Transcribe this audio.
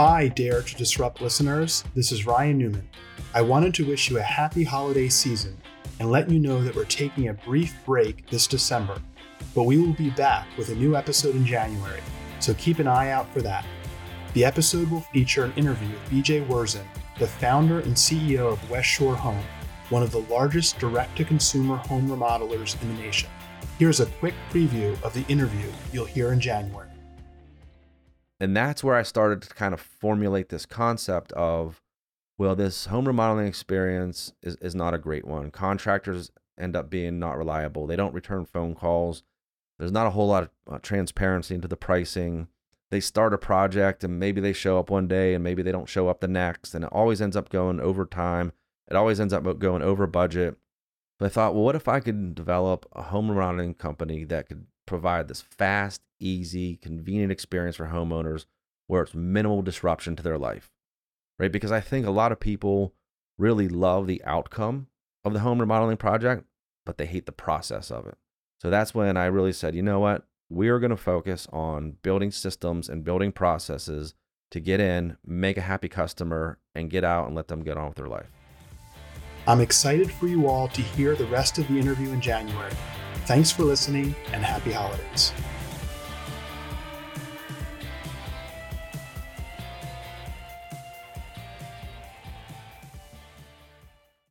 Hi, Dare to Disrupt listeners. This is Ryan Newman. I wanted to wish you a happy holiday season and let you know that we're taking a brief break this December, but we will be back with a new episode in January, so keep an eye out for that. The episode will feature an interview with BJ Werzyn, the founder and CEO of West Shore Home, one of the largest direct to consumer home remodelers in the nation. Here's a quick preview of the interview you'll hear in January. And that's where I started to kind of formulate this concept of, well, this home remodeling experience is, is not a great one. Contractors end up being not reliable. They don't return phone calls. There's not a whole lot of uh, transparency into the pricing. They start a project and maybe they show up one day and maybe they don't show up the next. And it always ends up going over time. It always ends up going over budget. But I thought, well, what if I could develop a home remodeling company that could provide this fast, easy, convenient experience for homeowners where it's minimal disruption to their life, right? Because I think a lot of people really love the outcome of the home remodeling project, but they hate the process of it. So that's when I really said, you know what? We are going to focus on building systems and building processes to get in, make a happy customer, and get out and let them get on with their life. I'm excited for you all to hear the rest of the interview in January. Thanks for listening and happy holidays.